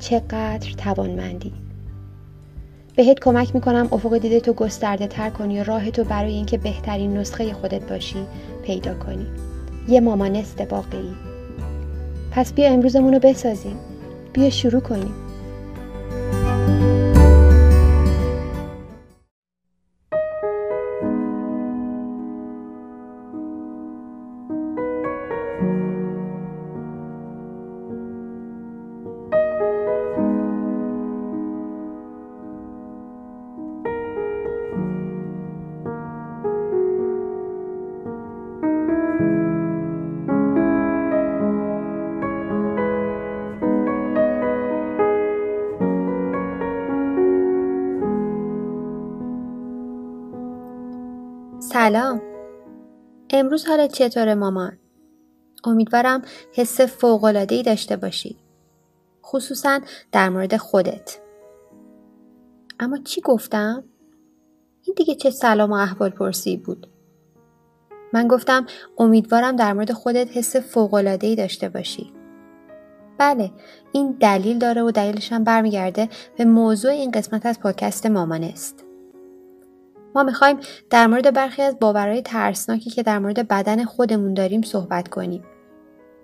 چقدر توانمندی. بهت کمک می‌کنم افق دیده تو گسترده تر کنی و راه تو برای اینکه بهترین نسخه خودت باشی پیدا کنی. یه مامانست واقعی پس بیا امروزمون رو بسازیم. بیا شروع کنیم. امروز حالت چطوره مامان؟ امیدوارم حس ای داشته باشی. خصوصا در مورد خودت. اما چی گفتم؟ این دیگه چه سلام و احوال پرسی بود. من گفتم امیدوارم در مورد خودت حس ای داشته باشی. بله این دلیل داره و دلیلش هم برمیگرده به موضوع این قسمت از پادکست مامان است. ما می‌خوایم در مورد برخی از باورهای ترسناکی که در مورد بدن خودمون داریم صحبت کنیم.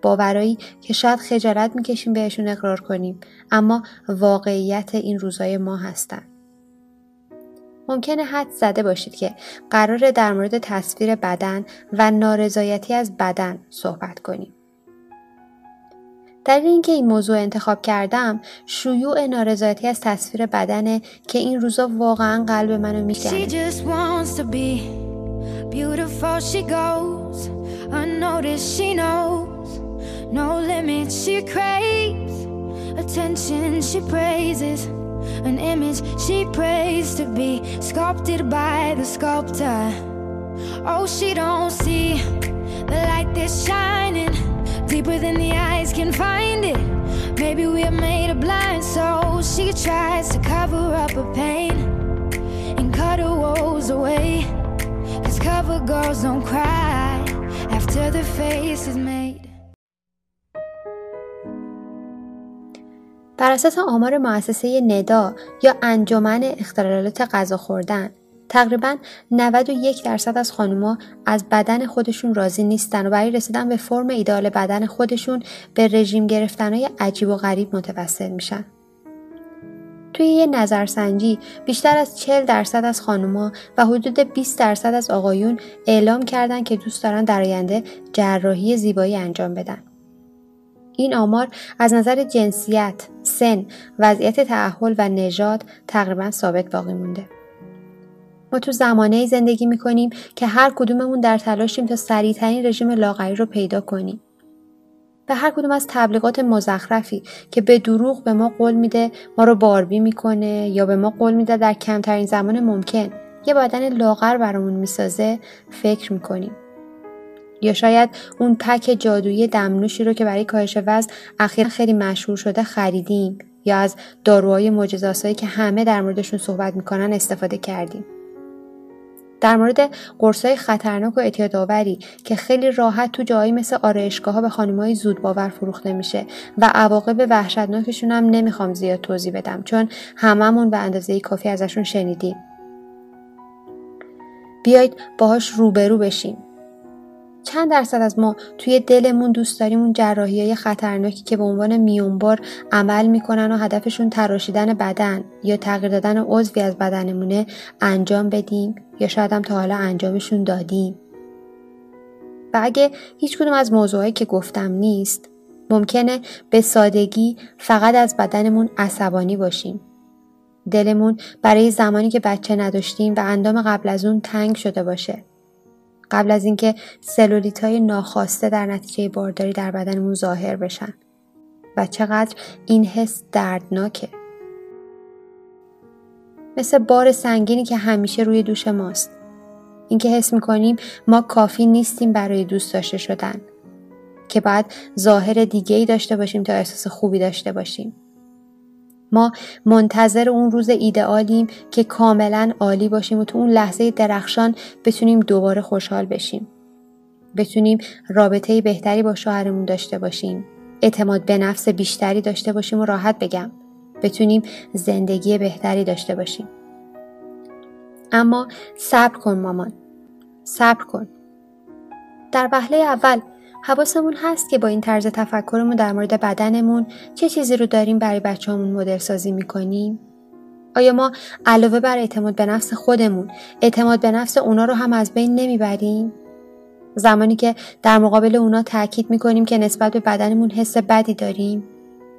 باورایی که شاید خجالت می‌کشیم بهشون اقرار کنیم اما واقعیت این روزای ما هستن. ممکنه حد زده باشید که قرار در مورد تصویر بدن و نارضایتی از بدن صحبت کنیم. در اینکه این موضوع انتخاب کردم شیوع نارضایتی از تصویر بدنه که این روزا واقعا قلب منو می‌کنه Oh, she don't see the light that's shining. Deeper than the eyes can find it. Maybe we are made of blind souls. She tries to cover up her pain and cut her woes away. Cause cover girls don't cry after the face is made. بر اساس آمار مؤسسه ندا یا انجمن اختلالات غذا خوردن تقریبا 91 درصد از خانوما از بدن خودشون راضی نیستن و برای رسیدن به فرم ایدال بدن خودشون به رژیم گرفتنهای عجیب و غریب متوسل میشن. توی یه نظرسنجی بیشتر از 40 درصد از خانوما و حدود 20 درصد از آقایون اعلام کردن که دوست دارن در آینده جراحی زیبایی انجام بدن. این آمار از نظر جنسیت، سن، وضعیت تعهل و نژاد تقریبا ثابت باقی مونده. ما تو زمانه زندگی می‌کنیم که هر کدوممون در تلاشیم تا سریعترین رژیم لاغری رو پیدا کنیم. به هر کدوم از تبلیغات مزخرفی که به دروغ به ما قول میده ما رو باربی می‌کنه یا به ما قول میده در کمترین زمان ممکن یه بدن لاغر برامون می‌سازه فکر می‌کنیم. یا شاید اون پک جادویی دمنوشی رو که برای کاهش وزن اخیرا خیلی مشهور شده خریدیم یا از داروهای معجزه‌آسایی که همه در موردشون صحبت می‌کنن استفاده کردیم. در مورد قرصای خطرناک و اعتیادآوری که خیلی راحت تو جایی مثل آرایشگاه ها به خانمای زود باور فروخته میشه و عواقب وحشتناکشون هم نمی‌خوام زیاد توضیح بدم چون هممون به اندازه کافی ازشون شنیدیم. بیایید باهاش روبرو بشیم. چند درصد از ما توی دلمون دوست داریم اون جراحی های خطرناکی که به عنوان میونبار عمل می‌کنن و هدفشون تراشیدن بدن یا تغییر دادن عضوی از بدنمونه انجام بدیم یا شاید هم تا حالا انجامشون دادیم. و اگه هیچ کدوم از موضوعایی که گفتم نیست ممکنه به سادگی فقط از بدنمون عصبانی باشیم. دلمون برای زمانی که بچه نداشتیم و اندام قبل از اون تنگ شده باشه. قبل از اینکه سلولیت های ناخواسته در نتیجه بارداری در بدنمون ظاهر بشن. و چقدر این حس دردناکه. مثل بار سنگینی که همیشه روی دوش ماست. اینکه حس می‌کنیم ما کافی نیستیم برای دوست داشته شدن. که باید ظاهر دیگه ای داشته باشیم تا احساس خوبی داشته باشیم. ما منتظر اون روز ایدئالیم که کاملا عالی باشیم و تو اون لحظه درخشان بتونیم دوباره خوشحال بشیم. بتونیم رابطه بهتری با شوهرمون داشته باشیم. اعتماد به نفس بیشتری داشته باشیم و راحت بگم. بتونیم زندگی بهتری داشته باشیم. اما صبر کن مامان. صبر کن. در وهله اول حواسمون هست که با این طرز تفکرمون در مورد بدنمون چه چیزی رو داریم برای بچه همون مدل سازی می‌کنیم؟ آیا ما علاوه بر اعتماد به نفس خودمون اعتماد به نفس اونا رو هم از بین نمی‌بریم؟ زمانی که در مقابل اونا تاکید می‌کنیم که نسبت به بدنمون حس بدی داریم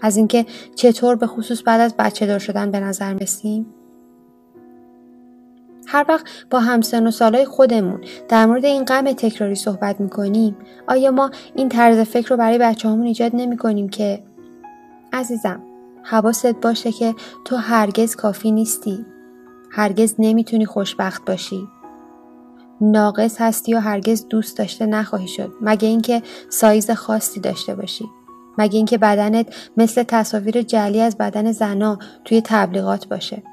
از اینکه چطور به خصوص بعد از بچه دار شدن به نظر میسیم هر وقت با همسن و سالای خودمون در مورد این غم تکراری صحبت می‌کنیم آیا ما این طرز فکر رو برای بچه همون ایجاد نمی کنیم که؟ عزیزم حواست باشه که تو هرگز کافی نیستی. هرگز نمی‌تونی خوشبخت باشی. ناقص هستی و هرگز دوست داشته نخواهی شد. مگه اینکه سایز خاصی داشته باشی. مگه اینکه بدنت مثل تصاویر جلی از بدن زنا توی تبلیغات باشه.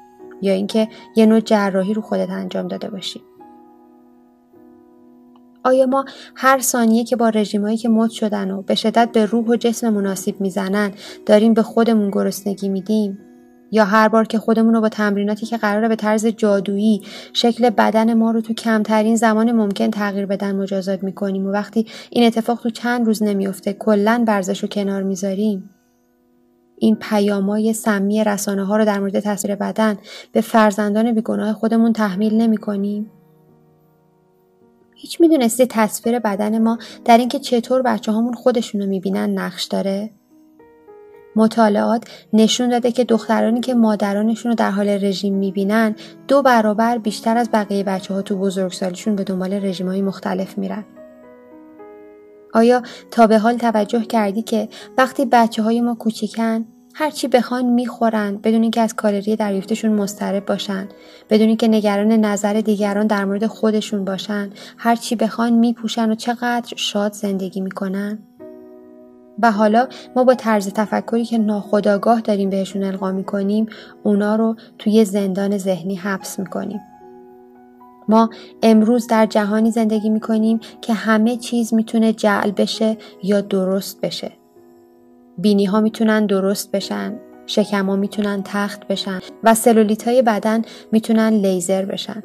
یا اینکه یه نوع جراحی رو خودت انجام داده باشی. آیا ما هر ثانیه که با رژیمایی که مد شدن و به شدت به روح و جسم مناسب می‌زنن داریم به خودمون گرسنگی میدیم؟ یا هر بار که خودمون رو با تمریناتی که قراره به طرز جادویی شکل بدن ما رو تو کمترین زمان ممکن تغییر بدن مجازات می‌کنیم و وقتی این اتفاق تو چند روز نمیفته کلا ورزش رو کنار می‌ذاریم؟ این پیامای سمی رسانه ها رو در مورد تصویر بدن به فرزندان بیگناه خودمون تحمیل نمی کنیم؟ هیچ می‌دونستی تصویر بدن ما در اینکه چطور بچه هامون خودشون رو می‌بینن نقش داره؟ مطالعات نشون داده که دخترانی که مادرانشون رو در حال رژیم می‌بینن دو برابر بیشتر از بقیه بچه ها تو بزرگسالیشون به دنبال رژیم های مختلف میرن. آیا تا به حال توجه کردی که وقتی بچه های ما کوچیکن هرچی بخوان می‌خورن بدون اینکه از کالری دریافتشون مضطرب باشن بدون اینکه نگران نظر دیگران در مورد خودشون باشن هرچی بخوان میپوشن و چقدر شاد زندگی می‌کنن؟ و حالا ما با طرز تفکری که ناخداگاه داریم بهشون القا می‌کنیم اونا رو توی زندان ذهنی حبس می‌کنیم. ما امروز در جهانی زندگی می کنیم که همه چیز می‌تونه جعل بشه یا درست بشه. بینی ها می‌تونن درست بشن، شکم ها می‌تونن تخت بشن و سلولیت های بدن می‌تونن لیزر بشن.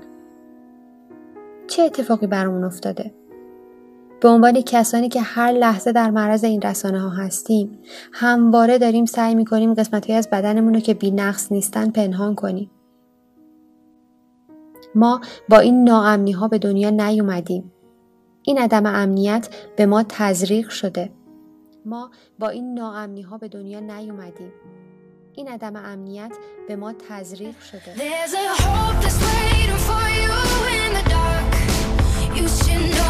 چه اتفاقی برامون افتاده؟ به عنوان کسانی که هر لحظه در معرض این رسانه ها هستیم همواره داریم سعی می‌کنیم قسمت از بدنمون رو که بی نقص نیستن پنهان کنیم ما با این ناامنی ها به دنیا نیومدیم. این عدم امنیت به ما تزریق شده. ما با این ناامنی ها به دنیا نیومدیم. این عدم امنیت به ما تزریق شده. You should know.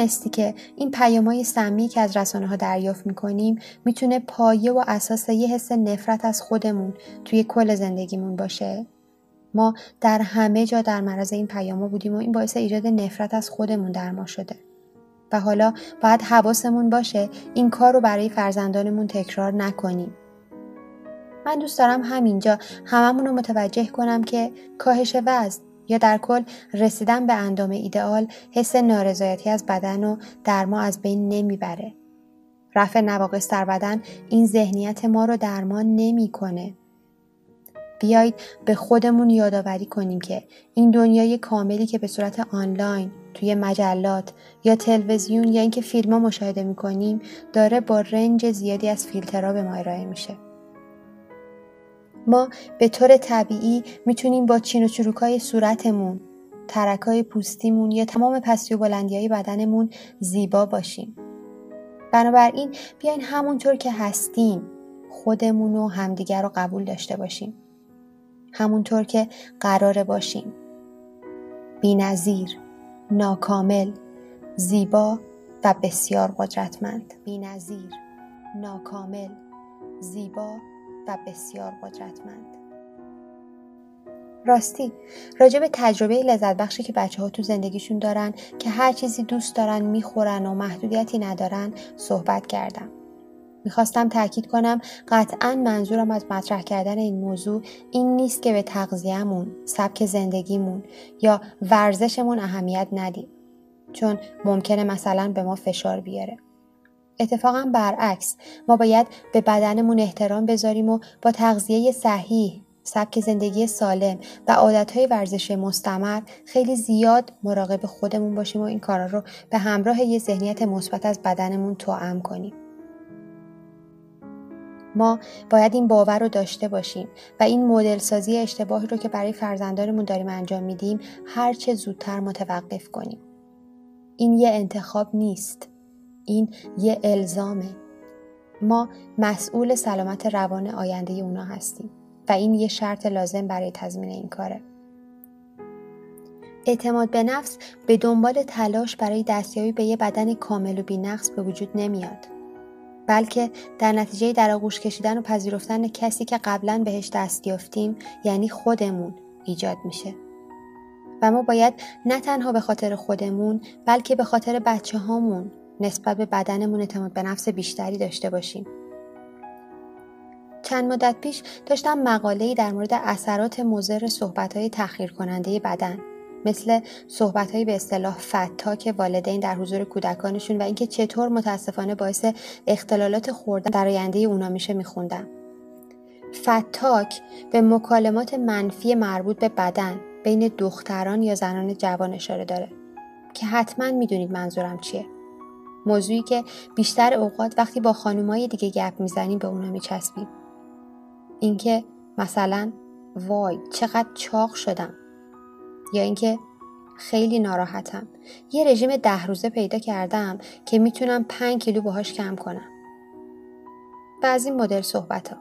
می‌دونستی که این پیامهای سمی که از رسانه ها دریافت می‌کنیم می‌تونه پایه و اساس یه حس نفرت از خودمون توی کل زندگیمون باشه؟ ما در همه جا در معرض این پیاما بودیم و این باعث ایجاد نفرت از خودمون در ما شده. و حالا باید حواسمون باشه این کار رو برای فرزندانمون تکرار نکنیم. من دوست دارم همینجا هممون رو متوجه کنم که کاهش وزن یا در کل رسیدن به اندام ایدئال حس نارضایتی از بدن و در ما از بین نمی‌بره. رفع نواقص در بدن این ذهنیت ما رو درمان نمی‌کنه. بیایید به خودمون یادآوری کنیم که این دنیای کاملی که به صورت آنلاین توی مجلات یا تلویزیون یا اینکه فیلم ها مشاهده می‌کنیم داره با رنج زیادی از فیلترها به ما ارائه میشه. ما به طور طبیعی می‌تونیم با چین و چروکای صورتمون، ترکای پوستیمون یا تمام پستی و بلندی های بدنمون زیبا باشیم. بنابراین بیاین همونطور که هستیم خودمون و همدیگر رو قبول داشته باشیم. همونطور که قراره باشیم. بینظیر، ناکامل، زیبا و بسیار قدرتمند. بینظیر، ناکامل، زیبا و بسیار قدرتمند. راستی راجع به تجربه لذت بخشی که بچه ها تو زندگیشون دارن که هر چیزی دوست دارن می‌خورن و محدودیتی ندارن صحبت کردم. می‌خواستم تاکید کنم قطعا منظورم از مطرح کردن این موضوع این نیست که به تغذیهمون، سبک زندگیمون یا ورزشمون اهمیت ندیم. چون ممکنه مثلا به ما فشار بیاره. اتفاقا برعکس ما باید به بدنمون احترام بذاریم و با تغذیه صحیح سبک زندگی سالم و عادتهای ورزش مستمر خیلی زیاد مراقب خودمون باشیم و این کارا رو به همراه یه ذهنیت مثبت از بدنمون توأم کنیم ما باید این باور رو داشته باشیم و این مدل سازی اشتباهی رو که برای فرزندانمون داریم انجام میدیم هر چه زودتر متوقف کنیم. این یه انتخاب نیست. این یه الزامه. ما مسئول سلامت روان آینده اونا هستیم و این یه شرط لازم برای تضمین این کاره. اعتماد به نفس به دنبال تلاش برای دستیابی به یه بدن کامل و بینقص به وجود نمیاد بلکه در نتیجه در آغوش کشیدن و پذیرفتن کسی که قبلا بهش دست یافتیم یعنی خودمون ایجاد میشه. و ما باید نه تنها به خاطر خودمون بلکه به خاطر بچه هامون نسبت به بدنمون اعتماد به نفس بیشتری داشته باشیم. چند مدت پیش داشتم مقاله‌ای در مورد اثرات مضر صحبت‌های تخیر کننده بدن مثل صحبتهایی به اصطلاح فتاک والدین در حضور کودکانشون و اینکه چطور متاسفانه باعث اختلالات خوردن در آینده اونا میشه میخوندم. فتاک به مکالمات منفی مربوط به بدن بین دختران یا زنان جوان اشاره داره که حتما می‌دونید منظورم چیه. موضوعی که بیشتر اوقات وقتی با خانومای دیگه گپ می‌زنیم به اونا میچسبیم. اینکه مثلا وای چقدر چاق شدم. یا اینکه خیلی ناراحتم. یه رژیم ده روزه پیدا کردم که می‌تونم پنج کیلو باهاش کم کنم. بعضی مدل صحبت ها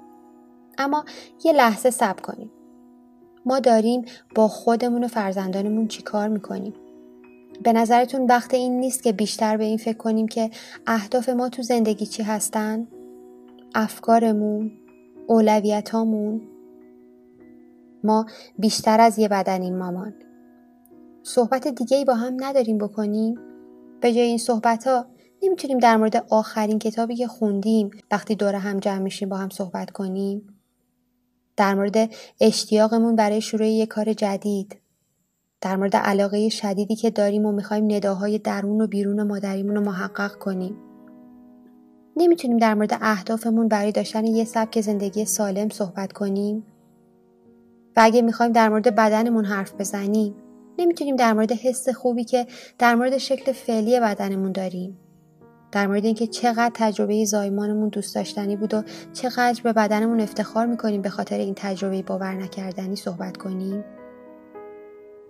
اما یه لحظه سب کنیم. ما داریم با خودمون و فرزندانمون چیکار می‌کنیم؟ به نظرتون وقت این نیست که بیشتر به این فکر کنیم که اهداف ما تو زندگی چی هستن؟ افکارمون؟ اولویتامون؟ ما بیشتر از یه بدنیم مامان. صحبت دیگه ای با هم نداریم بکنیم؟ به جای این صحبت ها نمی‌تونیم در مورد آخرین کتابی که خوندیم وقتی دور هم جمع میشیم با هم صحبت کنیم؟ در مورد اشتیاقمون برای شروع یک کار جدید در مورد علاقه شدیدی که داریم و می‌خوایم نداهای درون و بیرون مادریمون رو محقق کنیم. نمی‌تونیم در مورد اهدافمون برای داشتن یه سبک زندگی سالم صحبت کنیم. و اگه می‌خوایم در مورد بدنمون حرف بزنیم نمی‌تونیم در مورد حس خوبی که در مورد شکل فعلی بدنمون داریم در مورد اینکه چقدر تجربه زایمانمون دوست داشتنی بود و چقدر به بدنمون افتخار می‌کنیم به خاطر این تجربه باور نکردنی صحبت کنیم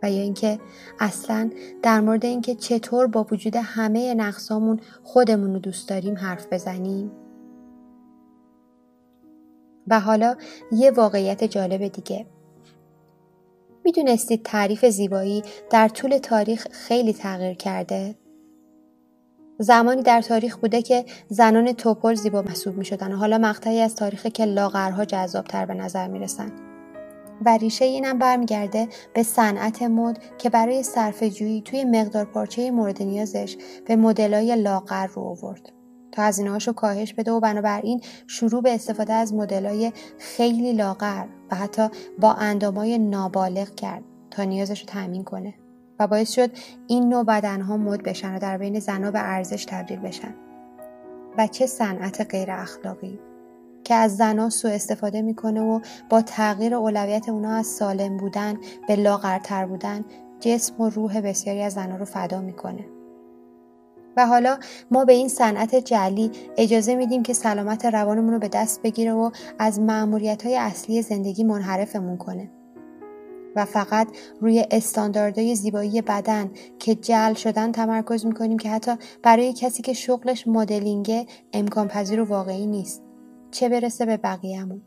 و یا اینکه اصلا در مورد اینکه چطور با وجود همه نقصامون خودمون رو دوست داریم حرف بزنیم و حالا یه واقعیت جالب دیگه می‌دونستید تعریف زیبایی در طول تاریخ خیلی تغییر کرده؟ زمانی در تاریخ بوده که زنان توپل زیبا محسوب می شدن و حالا مقطعی از تاریخ که لاغرها جذابتر به نظر می رسن. و ریشه اینم برمیگرده به صنعت مد که برای صرف جویی توی مقدار پارچه مورد نیازش به مدلای لاغر رو آورد. تا هزینه رو کاهش بده و بنابراین شروع به استفاده از مدلای خیلی لاغر و حتی با اندامای نابالغ کرد تا نیازش رو تأمین کنه و باعث شد این نوع بدنها مد بشن و در بین زنها به ارزش تبدیل بشن. و چه صنعت غیر اخلاقی؟ که از زنها سوء استفاده می‌کنه و با تغییر اولویت اونا از سالم بودن به لاغرتر بودن جسم و روح بسیاری از زنها رو فدا می‌کنه. و حالا ما به این صنعت جلی اجازه میدیم که سلامت روانمون رو به دست بگیره و از معمولیت های اصلی زندگی منحرفمون کنه. و فقط روی استانداردهای زیبایی بدن که جل شدن تمرکز می‌کنیم که حتی برای کسی که شغلش مدلینگه امکان پذیر و واقعی نیست. چه برسه به بقیهمون.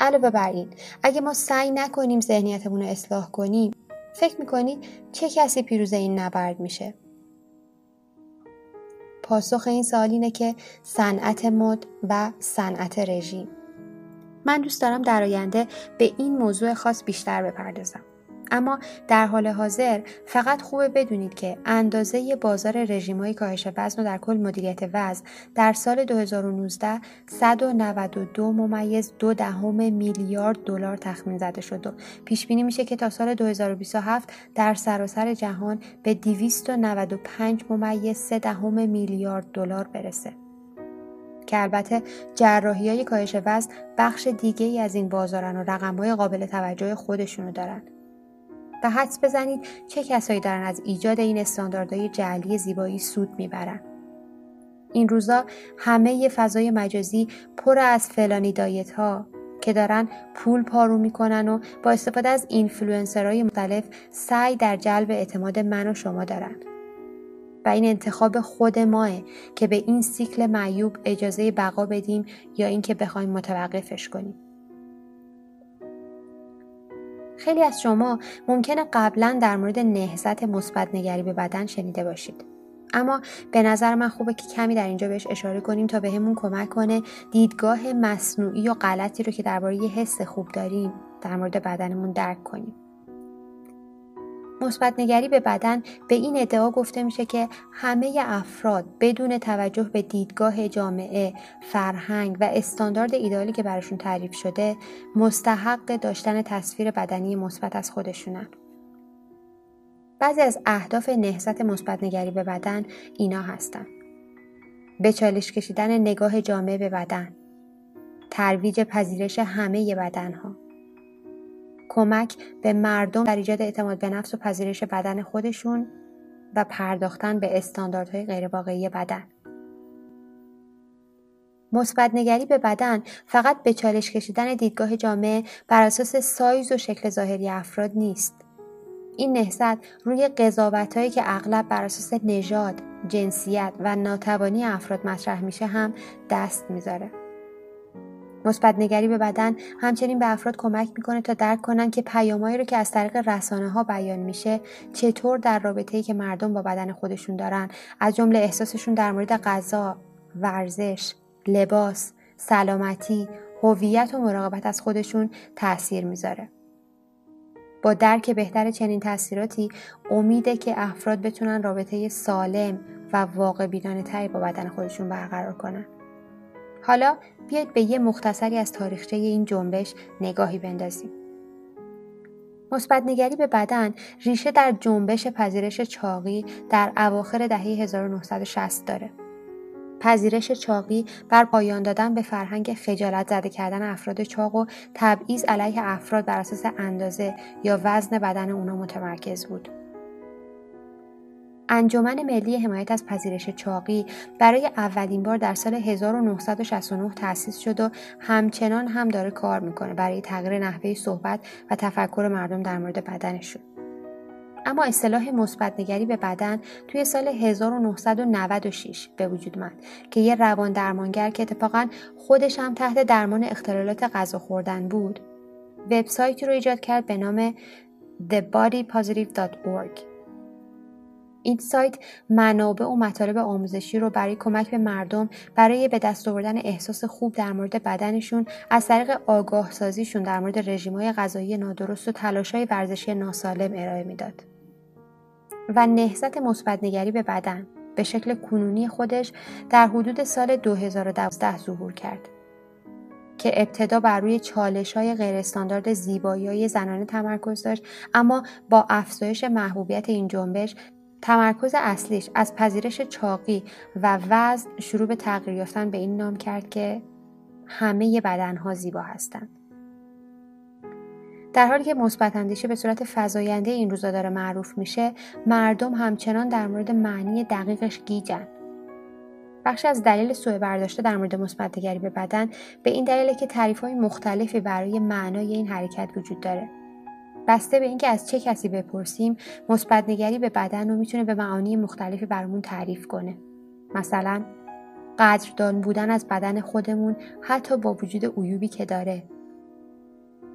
علاوه بر این اگه ما سعی نکنیم ذهنیتمون رو اصلاح کنیم فکر می‌کنی چه کسی پیروز این نبرد میشه؟ پاسخ این سوال اینه که صنعت مد و صنعت رژیم. من دوست دارم در آینده به این موضوع خاص بیشتر بپردازم. اما در حال حاضر فقط خوبه بدونید که اندازه بازار رژیم های کاهش وزن و در کل مدیریت وزن در سال 2019 192 ممیز دو دهم میلیارد دلار تخمین زده شد و پیش بینی میشه که تا سال 2027 در سراسر جهان به 295 ممیز سه دهم میلیارد دلار برسه. که البته جراحی های کاهش وزن بخش دیگه ای از این بازارن و رقم های قابل توجه خودشونو دارن. و حدس بزنید چه کسایی دارن از ایجاد این استانداردهای جعلی زیبایی سود می‌برن. این روزا همه فضای مجازی پر از فلانی diet ها که دارن پول پارو می‌کنن و با استفاده از اینفلوئنسرهای مختلف سعی در جلب اعتماد من و شما دارن. و این انتخاب خود ماست که به این سیکل معیوب اجازه بقا بدیم یا اینکه بخوایم متوقفش کنیم. خیلی از شما ممکنه قبلا در مورد نهضت مثبت نگری به بدن شنیده باشید. اما به نظر من خوبه که کمی در اینجا بهش اشاره کنیم تا بهمون به کمک کنه دیدگاه مصنوعی و غلطی رو که درباره یه حس خوب داریم در مورد بدنمون درک کنیم. مثبت نگری به بدن به این ادعا گفته میشه که همه افراد بدون توجه به دیدگاه جامعه، فرهنگ و استاندارد ایدالی که براشون تعریف شده مستحق داشتن تصویر بدنی مثبت از خودشونن. بعضی از اهداف نهضت مثبت نگری به بدن اینا هستن. به چالش کشیدن نگاه جامعه به بدن، ترویج پذیرش همه بدنها، کمک به مردم در ایجاد اعتماد به نفس و پذیرش بدن خودشون و پرداختن به استانداردهای غیرواقعی بدن. مثبت نگری به بدن فقط به چالش کشیدن دیدگاه جامعه بر اساس سایز و شکل ظاهری افراد نیست. این نهضت روی قضاوتهایی که اغلب بر اساس نژاد، جنسیت و ناتوانی افراد مطرح میشه هم دست می‌ذاره. مثبت نگری به بدن همچنین به افراد کمک می‌کنه تا درک کنن که پیامایی رو که از طریق رسانه ها بیان میشه چطور در رابطه ای که مردم با بدن خودشون دارن از جمله احساسشون در مورد غذا، ورزش، لباس، سلامتی، هویت و مراقبت از خودشون تاثیر می‌ذاره. با درک بهتر چنین تاثیراتی امیده که افراد بتونن رابطه سالم و واقع بینانه تری با بدن خودشون برقرار کنن. حالا بیاید به یه مختصری از تاریخچه این جنبش نگاهی بندازیم. مثبت نگری به بدن ریشه در جنبش پذیرش چاقی در اواخر دهه 1960 داره. پذیرش چاقی بر پایان دادن به فرهنگ خجالت زده کردن افراد چاق و تبعیض علیه افراد بر اساس اندازه یا وزن بدن اونا متمرکز بود. انجمن ملی حمایت از پذیرش چاقی برای اولین بار در سال 1969 تأسیس شد و همچنان هم داره کار می‌کنه برای تغییر نحوه صحبت و تفکر مردم در مورد بدنشون. اما اصطلاح مثبت نگری به بدن توی سال 1996 به وجود اومد که یه روان درمانگر که اتفاقا خودش هم تحت درمان اختلالات غذا خوردن بود وبسایتی رو ایجاد کرد به نام thebodypositive.org این سایت منابع و مطالب آموزشی رو برای کمک به مردم برای به دست آوردن احساس خوب در مورد بدنشون از طریق آگاه سازیشون در مورد رژیم‌های غذایی نادرست و تلاش‌های ورزشی ناسالم ارائه می‌داد. و نهضت مثبتنگری به بدن به شکل کنونی خودش در حدود سال 2012 ظهور کرد. که ابتدا بر روی چالش های غیر استاندارد زیبایی های زنانه تمرکز داشت اما با افزایش محبوبیت این جنبش تمرکز اصلیش از پذیرش چاقی و وزن شروع به تغییر یافتن به این نام کرد که همه بدنها زیبا هستند. در حالی که مثبت اندیشه به صورت فزاینده این روزا داره معروف میشه، مردم همچنان در مورد معنی دقیقش گیجن. بخش از دلیل سوء برداشته در مورد مثبتنگری به بدن به این دلیله که تعریف های مختلفی برای معنای این حرکت وجود داره. بسته به اینکه از چه کسی بپرسیم مثبت نگری به بدن رو می‌تونه به معانی مختلفی برامون تعریف کنه. مثلا قدردان بودن از بدن خودمون حتی با وجود عیوبی که داره.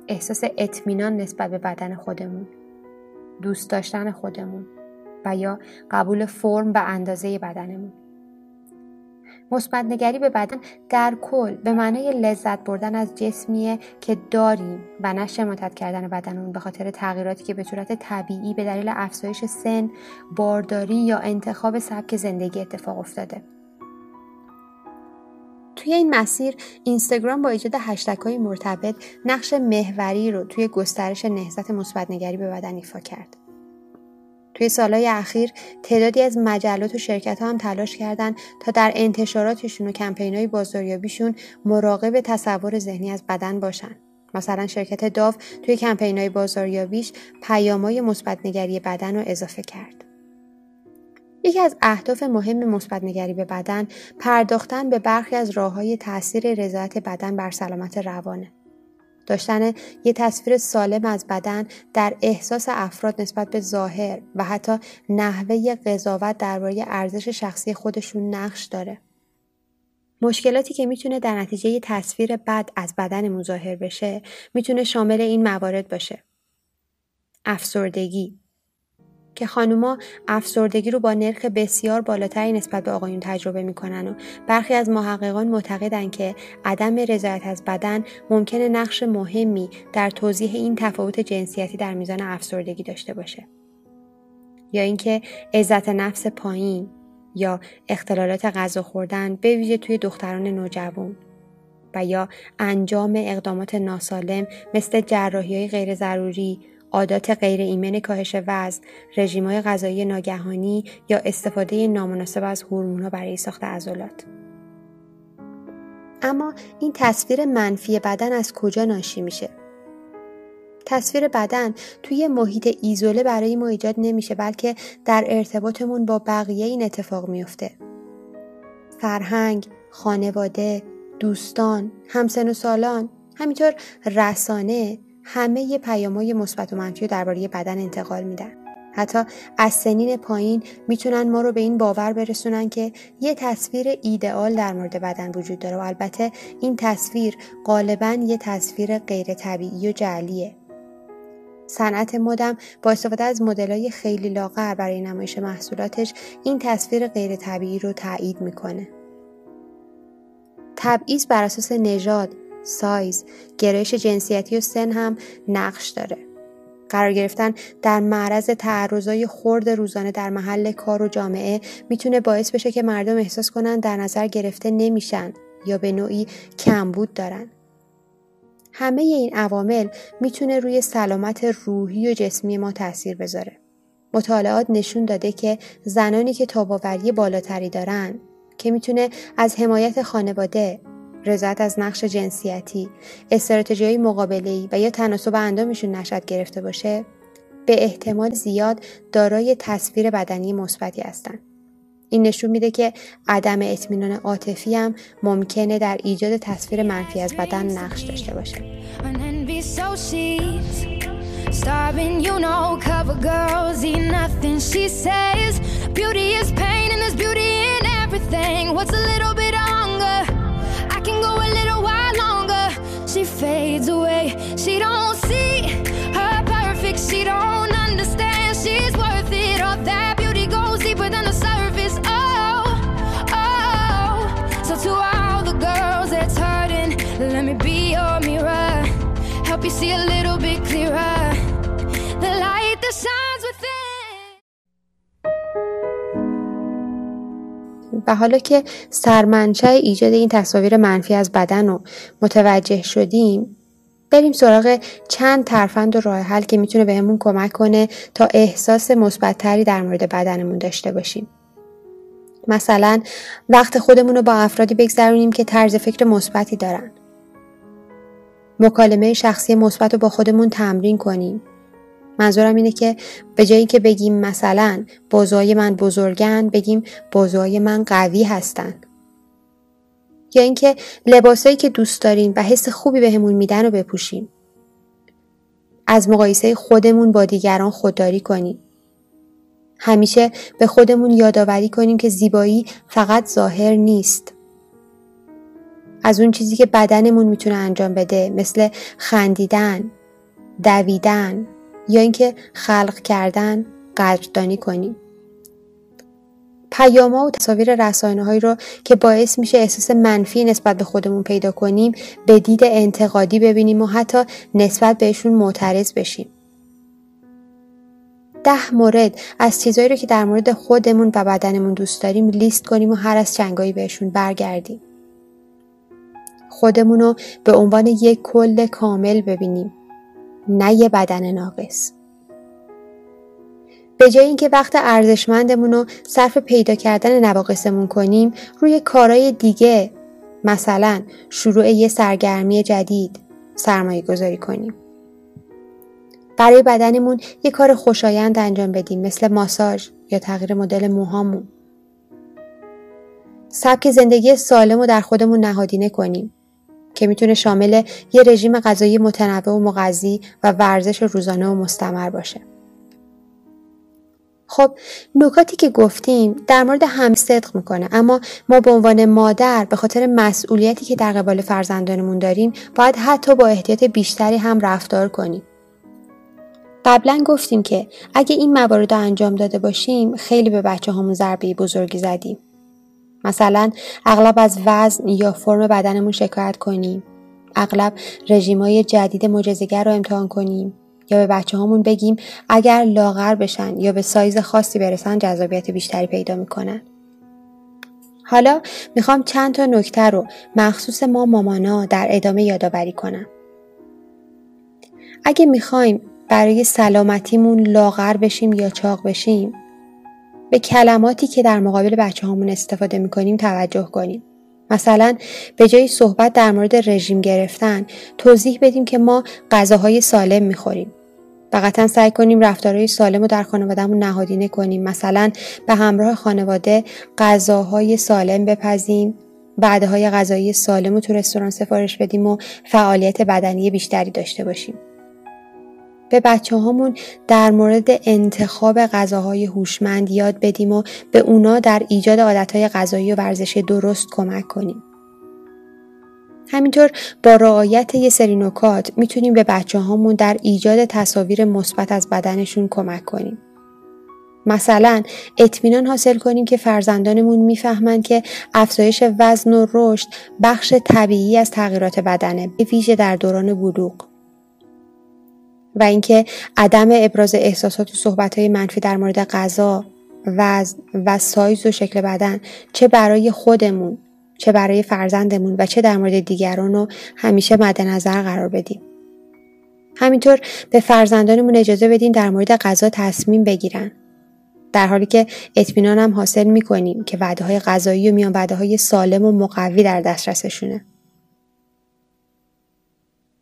احساس اطمینان نسبت به بدن خودمون دوست داشتن خودمون و یا قبول فرم و اندازه بدنمون. مثبت نگری به بدن در کل به معنای لذت بردن از جسمیه که داریم و نه شماتت کردن بدنمون به خاطر تغییراتی که به صورت طبیعی به دلیل افزایش سن، بارداری یا انتخاب سبک زندگی اتفاق افتاده. توی این مسیر اینستاگرام با ایجاد هشتگ های مرتبط نقش محوری رو توی گسترش نهضت مثبت نگری به بدن ایفا کرد. توی سالهای اخیر تعدادی از مجلات و شرکت ها هم تلاش کردند تا در انتشاراتشون و کمپین های بازاریابیشون مراقب تصور ذهنی از بدن باشن. مثلا شرکت داو توی کمپین های بازاریابیش پیامای مثبت نگری بدن رو اضافه کرد. یکی از اهداف مهم مثبت نگری به بدن پرداختن به برخی از راه های تاثیر رضایت بدن بر سلامت روانه. داشتن یه تصویر سالم از بدن در احساس افراد نسبت به ظاهر و حتی نحوه قضاوت درباره ارزش شخصی خودشون نقش داره. مشکلاتی که می‌تونه در نتیجه تصویر بد از بدن ظاهر بشه می‌تونه شامل این موارد باشه. افسردگی، که خانوما افسردگی رو با نرخ بسیار بالاتری نسبت به آقایون تجربه می‌کنن و برخی از محققان معتقدند که عدم رضایت از بدن ممکنه نقش مهمی در توضیح این تفاوت جنسیتی در میزان افسردگی داشته باشه. یا اینکه عزت نفس پایین یا اختلالات غذا خوردن به ویژه توی دختران نوجوان و یا انجام اقدامات ناسالم مثل جراحی های غیر ضروری عادات غیر ایمن کاهش وزن، های غذایی ناگهانی یا استفاده نامناسب از هورمون‌ها برای ساخت عضلات. اما این تصویر منفی بدن از کجا ناشی میشه؟ تصویر بدن توی محیط ایزوله برای ما ایجاد نمیشه بلکه در ارتباطمون با بقیه این اتفاق میفته. فرهنگ، خانواده، دوستان، همسن و سالان، همینطور رسانه همه یه پیامای مثبت و منفی درباره بدن انتقال میدن حتی از سنین پایین می‌تونن ما رو به این باور برسونن که یه تصویر ایدئال در مورد بدن وجود داره و البته این تصویر غالبا یه تصویر غیر طبیعی و جعلیه صنعت مدم با استفاده از مدلای خیلی لاغر برای نمایش محصولاتش این تصویر غیر طبیعی رو تایید می‌کنه. تبعیض بر اساس نژاد، سایز، گرایش جنسیتی و سن هم نقش داره. قرار گرفتن در معرض تعرضای خرد روزانه در محل کار و جامعه می‌تونه باعث بشه که مردم احساس کنن در نظر گرفته نمیشن یا به نوعی کمبود دارن. همه این عوامل می‌تونه روی سلامت روحی و جسمی ما تاثیر بذاره. مطالعات نشون داده که زنانی که تاباوری بالاتری دارن که می‌تونه از حمایت خانواده، رضایت از نقش جنسیتی، استراتژی مقابله و یا تناسب اندامشون نشد گرفته باشه، به احتمال زیاد دارای تصویر بدنی مثبتی هستند. این نشون میده که عدم اطمینان عاطفی هم ممکنه در ایجاد تصویر منفی از بدن نقش داشته باشه. Fades away. She don't و حالا که سرمنشه ایجاد این تصاویر منفی از بدن رو متوجه شدیم بریم سراغ چند ترفند و راه حل که می‌تونه بهمون کمک کنه تا احساس مثبتتری در مورد بدنمون داشته باشیم. مثلا وقت خودمون رو با افرادی بگذرونیم که طرز فکر مثبتی دارن. مکالمه شخصی مثبت رو با خودمون تمرین کنیم. منظورم اینه که به جایی که بگیم مثلا بازوهای من بزرگن بگیم بازوهای من قوی هستن. یا اینکه لباسایی که دوست داریم و حس خوبی بهمون به میدن رو بپوشیم. از مقایسه خودمون با دیگران خودداری کنیم. همیشه به خودمون یادآوری کنیم که زیبایی فقط ظاهر نیست. از اون چیزی که بدنمون می‌تونه انجام بده مثل خندیدن دویدن یا اینکه خلق کردن قدردانی کنیم. پیاما و تصاویر رسانه هایی رو که باعث میشه احساس منفی نسبت به خودمون پیدا کنیم به دید انتقادی ببینیم و حتی نسبت بهشون معترض بشیم. ده مورد از چیزهایی رو که در مورد خودمون و بدنمون دوست داریم لیست کنیم و هر از چنگایی بهشون برگردیم. خودمون رو به عنوان یک کل کامل ببینیم. نه یه بدن ناقص. به جای اینکه وقت ارزشمندمون رو صرف پیدا کردن نواقصمون کنیم روی کارهای دیگه مثلا شروع یه سرگرمی جدید سرمایه گذاری کنیم. برای بدنمون یه کار خوشایند انجام بدیم مثل ماساژ یا تغییر مدل موهامون. سبک زندگی سالم رو در خودمون نهادینه کنیم. که می‌تونه شامل یه رژیم غذایی متنوع و مغذی و ورزش روزانه و مستمر باشه. خب نکاتی که گفتیم در مورد هم صدق می‌کنه اما ما به عنوان مادر به خاطر مسئولیتی که در قبال فرزندانمون داریم باید حتی با احتیاط بیشتری هم رفتار کنیم. قبلا گفتیم که اگه این موارد رو انجام داده باشیم خیلی به بچه همون ضربه بزرگی زدیم. مثلا اغلب از وزن یا فرم بدنمون شکایت کنیم. اغلب رژیمای جدید مجزگر رو امتحان کنیم یا به بچه هامون بگیم اگر لاغر بشن یا به سایز خاصی برسن جذابیت بیشتری پیدا می‌کنن. حالا می‌خوام چند تا نکته رو مخصوص ما مامانا در ادامه یادآوری کنم. اگه می‌خوایم برای سلامتیمون لاغر بشیم یا چاق بشیم به کلماتی که در مقابل بچه هامون استفاده می‌کنیم توجه کنیم. مثلا به جای صحبت در مورد رژیم گرفتن توضیح بدیم که ما غذاهای سالم می‌خوریم. و سعی کنیم رفتارهای سالم رو در خانوادهمون نهادینه کنیم. مثلا به همراه خانواده غذاهای سالم بپزیم بعدهای غذایی سالم رو تو رستوران سفارش بدیم و فعالیت بدنی بیشتری داشته باشیم. به بچه هامون در مورد انتخاب غذاهای هوشمند یاد بدیم و به اونا در ایجاد عادتهای غذایی و ورزشی درست کمک کنیم. همینطور با رعایت یه سری نکات می‌تونیم به بچه هامون در ایجاد تصاویر مثبت از بدنشون کمک کنیم. مثلا اطمینان حاصل کنیم که فرزندانمون می‌فهمند که افزایش وزن و رشد بخش طبیعی از تغییرات بدنه به ویژه در دوران بلوغ و اینکه عدم ابراز احساسات و صحبت منفی در مورد غذا وزن و سایز و شکل بدن چه برای خودمون چه برای فرزندمون و چه در مورد دیگران رو همیشه مد نظر قرار بدیم. همینطور به فرزندانمون اجازه بدیم در مورد غذا تصمیم بگیرن. در حالی که اطمینان هم حاصل می‌کنیم که وعده های غذایی و میان وعده های سالم و مقوی در دسترسشونه.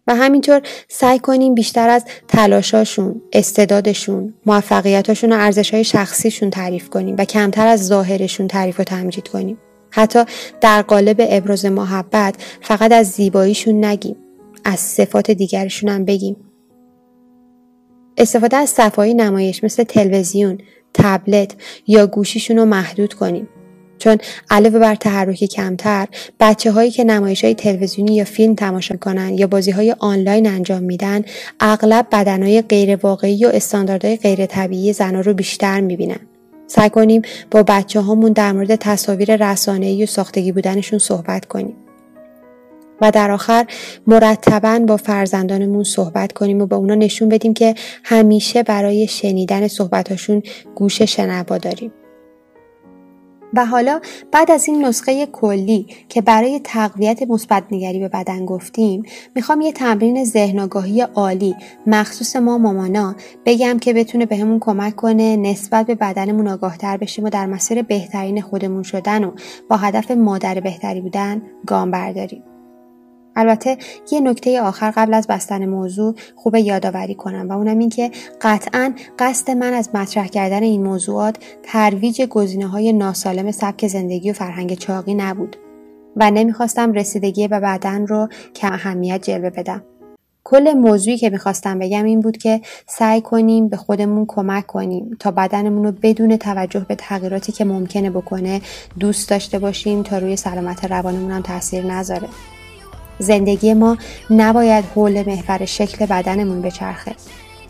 و همینطور سعی کنیم بیشتر از تلاشاشون، استعدادشون، موفقیتاشون و ارزشهای شخصیشون تعریف کنیم و کمتر از ظاهرشون تعریف و تمجید کنیم. حتی در قالب ابراز محبت فقط از زیباییشون نگیم. از صفات دیگرشون هم بگیم. استفاده از صفحه نمایش مثل تلویزیون، تبلت یا گوشیشون رو محدود کنیم. چون علاوه بر تحرک کمتر بچه هایی که نمایش های تلویزیونی یا فیلم تماشا کنند یا بازی های آنلاین انجام میدن اغلب بدنهای غیر واقعی و استانداردهای غیر طبیعی زنها رو بیشتر می‌بینن. سعی کنیم با بچه هامون در مورد تصاویر رسانه‌ای و ساختگی بودنشون صحبت کنیم. و در آخر مرتبا با فرزندانمون صحبت کنیم و به اونا نشون بدیم که همیشه برای شنیدن صحبتاشون گوش شنوا داریم. و حالا بعد از این نسخه کلی که برای تقویت مثبت نگری به بدن گفتیم می‌خوام یه تمرین ذهن آگاهی عالی مخصوص ما مامانا بگم که بتونه بهمون کمک کنه نسبت به بدنمون آگاهتر بشیم و در مسیر بهترین خودمون شدن و با هدف مادر بهتری بودن گام برداریم. البته یه نکته آخر قبل از بستن موضوع خوب یادآوری کنم و اونم این که قطعا قصد من از مطرح کردن این موضوعات ترویج گزینه های ناسالم سبک زندگی و فرهنگ چاقی نبود و نمی‌خواستم رسیدگی به بدن رو کم اهمیت جلوه بدم. کل موضوعی که می‌خواستم بگم این بود که سعی کنیم به خودمون کمک کنیم تا بدنمون رو بدون توجه به تغییراتی که ممکنه بکنه دوست داشته باشیم تا روی سلامت روانمون هم تاثیر نذاره. زندگی ما نباید حول محور شکل بدنمون بچرخه.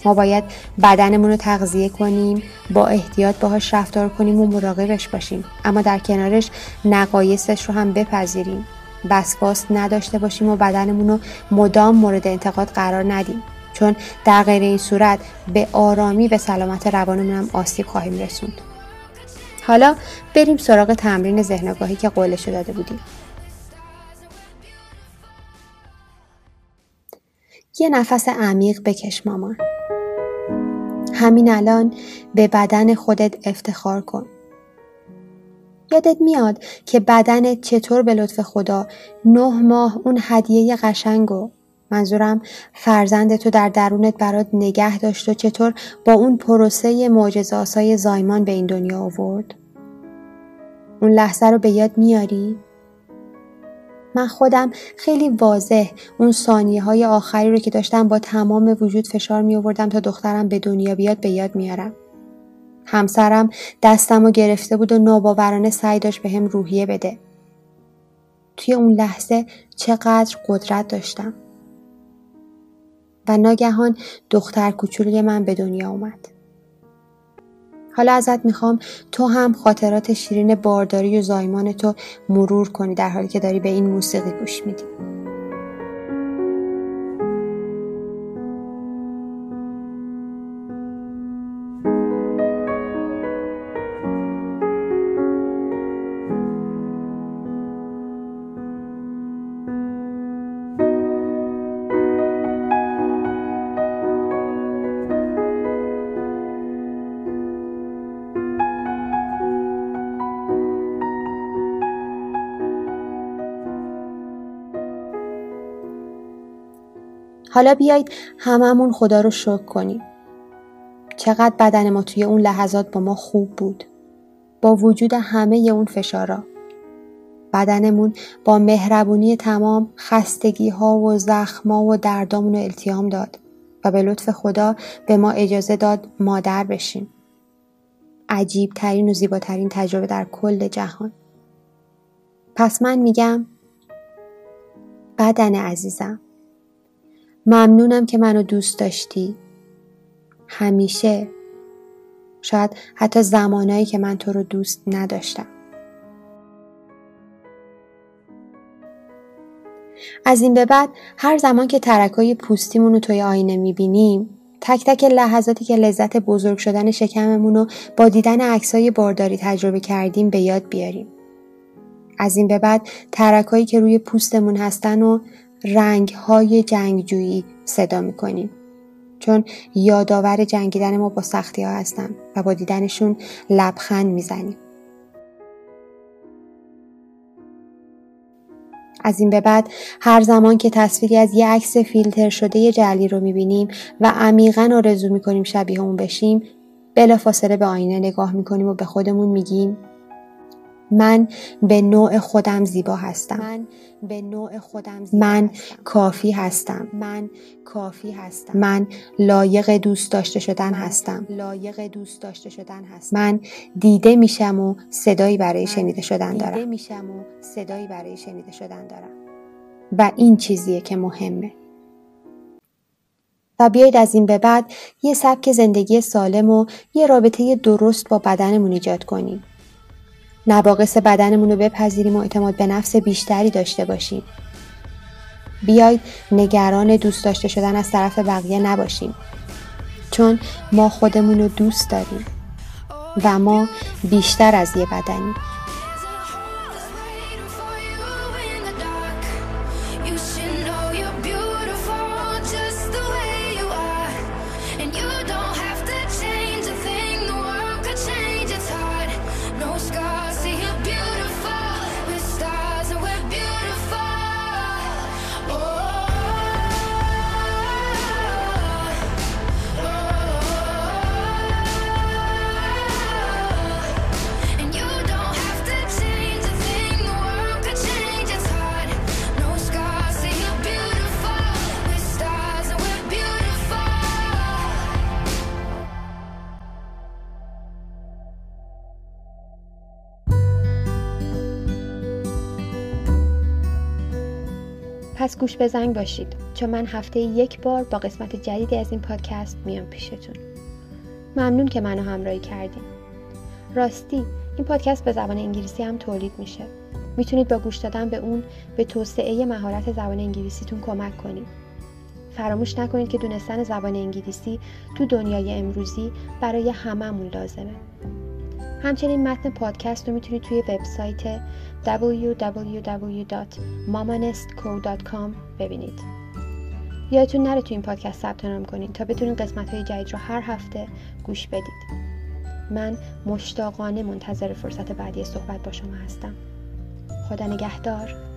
ما باید بدنمون رو تغذیه کنیم با احتیاط باهاش رفتار کنیم و مراقبش باشیم. اما در کنارش نقایصش رو هم بپذیریم. وسواس نداشته باشیم و بدنمون رو مدام مورد انتقاد قرار ندیم. چون در غیر این صورت به آرامی به سلامت روانمون هم آسیب خواهیم رسوند. حالا بریم سراغ تمرین ذهن که قولش داده بودیم. یه نفس عمیق بکش مامان همین الان به بدن خودت افتخار کن. یادت میاد که بدنت چطور به لطف خدا نه ماه اون هدیه قشنگو. منظورم فرزند تو در درونت برات نگه داشت و چطور با اون پروسه معجزه زایمان به این دنیا آورد. اون لحظه رو به یاد میاری؟ من خودم خیلی واضح اون ثانیه های آخری رو که داشتم با تمام وجود فشار می آوردم تا دخترم به دنیا بیاد به یاد میارم. همسرم دستم رو گرفته بود و ناباورانه سعی داشت به هم روحیه بده. توی اون لحظه چقدر قدرت داشتم. و ناگهان دختر کوچولی من به دنیا اومد. حالا ازت می‌خوام تو هم خاطرات شیرین بارداری و زایمان تو مرور کنی در حالی که داری به این موسیقی گوش میدی. حالا بیایید هممون خدا رو شکر کنیم. چقدر بدن ما توی اون لحظات با ما خوب بود. با وجود همه اون فشارا. بدنمون با مهربونی تمام خستگی ها و زخما و دردامون رو التیام داد و به لطف خدا به ما اجازه داد مادر بشیم. عجیب ترین و زیباترین تجربه در کل جهان. پس من میگم بدن عزیزم ممنونم که منو دوست داشتی. همیشه. شاید حتی زمانایی که من تو رو دوست نداشتم. از این به بعد هر زمان که ترکای پوستیمون رو توی آینه می‌بینیم تک تک لحظاتی که لذت بزرگ شدن شکممون رو با دیدن عکسای بارداری تجربه کردیم به یاد بیاریم. از این به بعد ترکایی که روی پوستمون هستن و رنگ های جنگجویی صدا می‌کنیم. چون یادآور جنگیدن ما با سختی ها هستن و با دیدنشون لبخند می‌زنیم. از این به بعد هر زمان که تصویری از یه عکس فیلتر شده جلی رو می‌بینیم و عمیقا آرزو می‌کنیم شبیه اون بشیم بلافاصله به آینه نگاه می‌کنیم و به خودمون میگیم من به نوع خودم زیبا هستم. من به نوع خودم زیبا من کافی هستم. من کافی هستم. من لایق دوست داشته شدن هستم. لایق دوست داشته شدن هستم. من دیده میشم و صدایی برای شنیده شدن دارم. دیده میشم و صدایی برای شنیده شدن دارم. و این چیزیه که مهمه. و بیایید از این به بعد یه سبک زندگی سالم و یه رابطه درست با بدنمون ایجاد کنیم. نواقص بدنمون رو بپذیریم و اعتماد به نفس بیشتری داشته باشیم. بیاید نگران دوست داشته شدن از طرف بقیه نباشیم. چون ما خودمون رو دوست داریم و ما بیشتر از یه بدنیم. گوش به زنگ باشید چون من هفته یک بار با قسمت جدیدی از این پادکست میام پیشتون. ممنون که منو همراهی کردین. راستی این پادکست به زبان انگلیسی هم تولید میشه. می‌تونید با گوش دادن به اون به توسعه مهارت زبان انگلیسیتون کمک کنید. فراموش نکنید که دونستن زبان انگلیسی تو دنیای امروزی برای هممون لازمه. همچنین متن پادکست رو می‌تونید توی وبسایت www.mamanestco.com ببینید. یادتون نره تو این پادکست ثبت نام کنید تا بتونید قسمت های جدید رو هر هفته گوش بدید. من مشتاقانه منتظر فرصت بعدی صحبت با شما هستم. خدا نگهدار.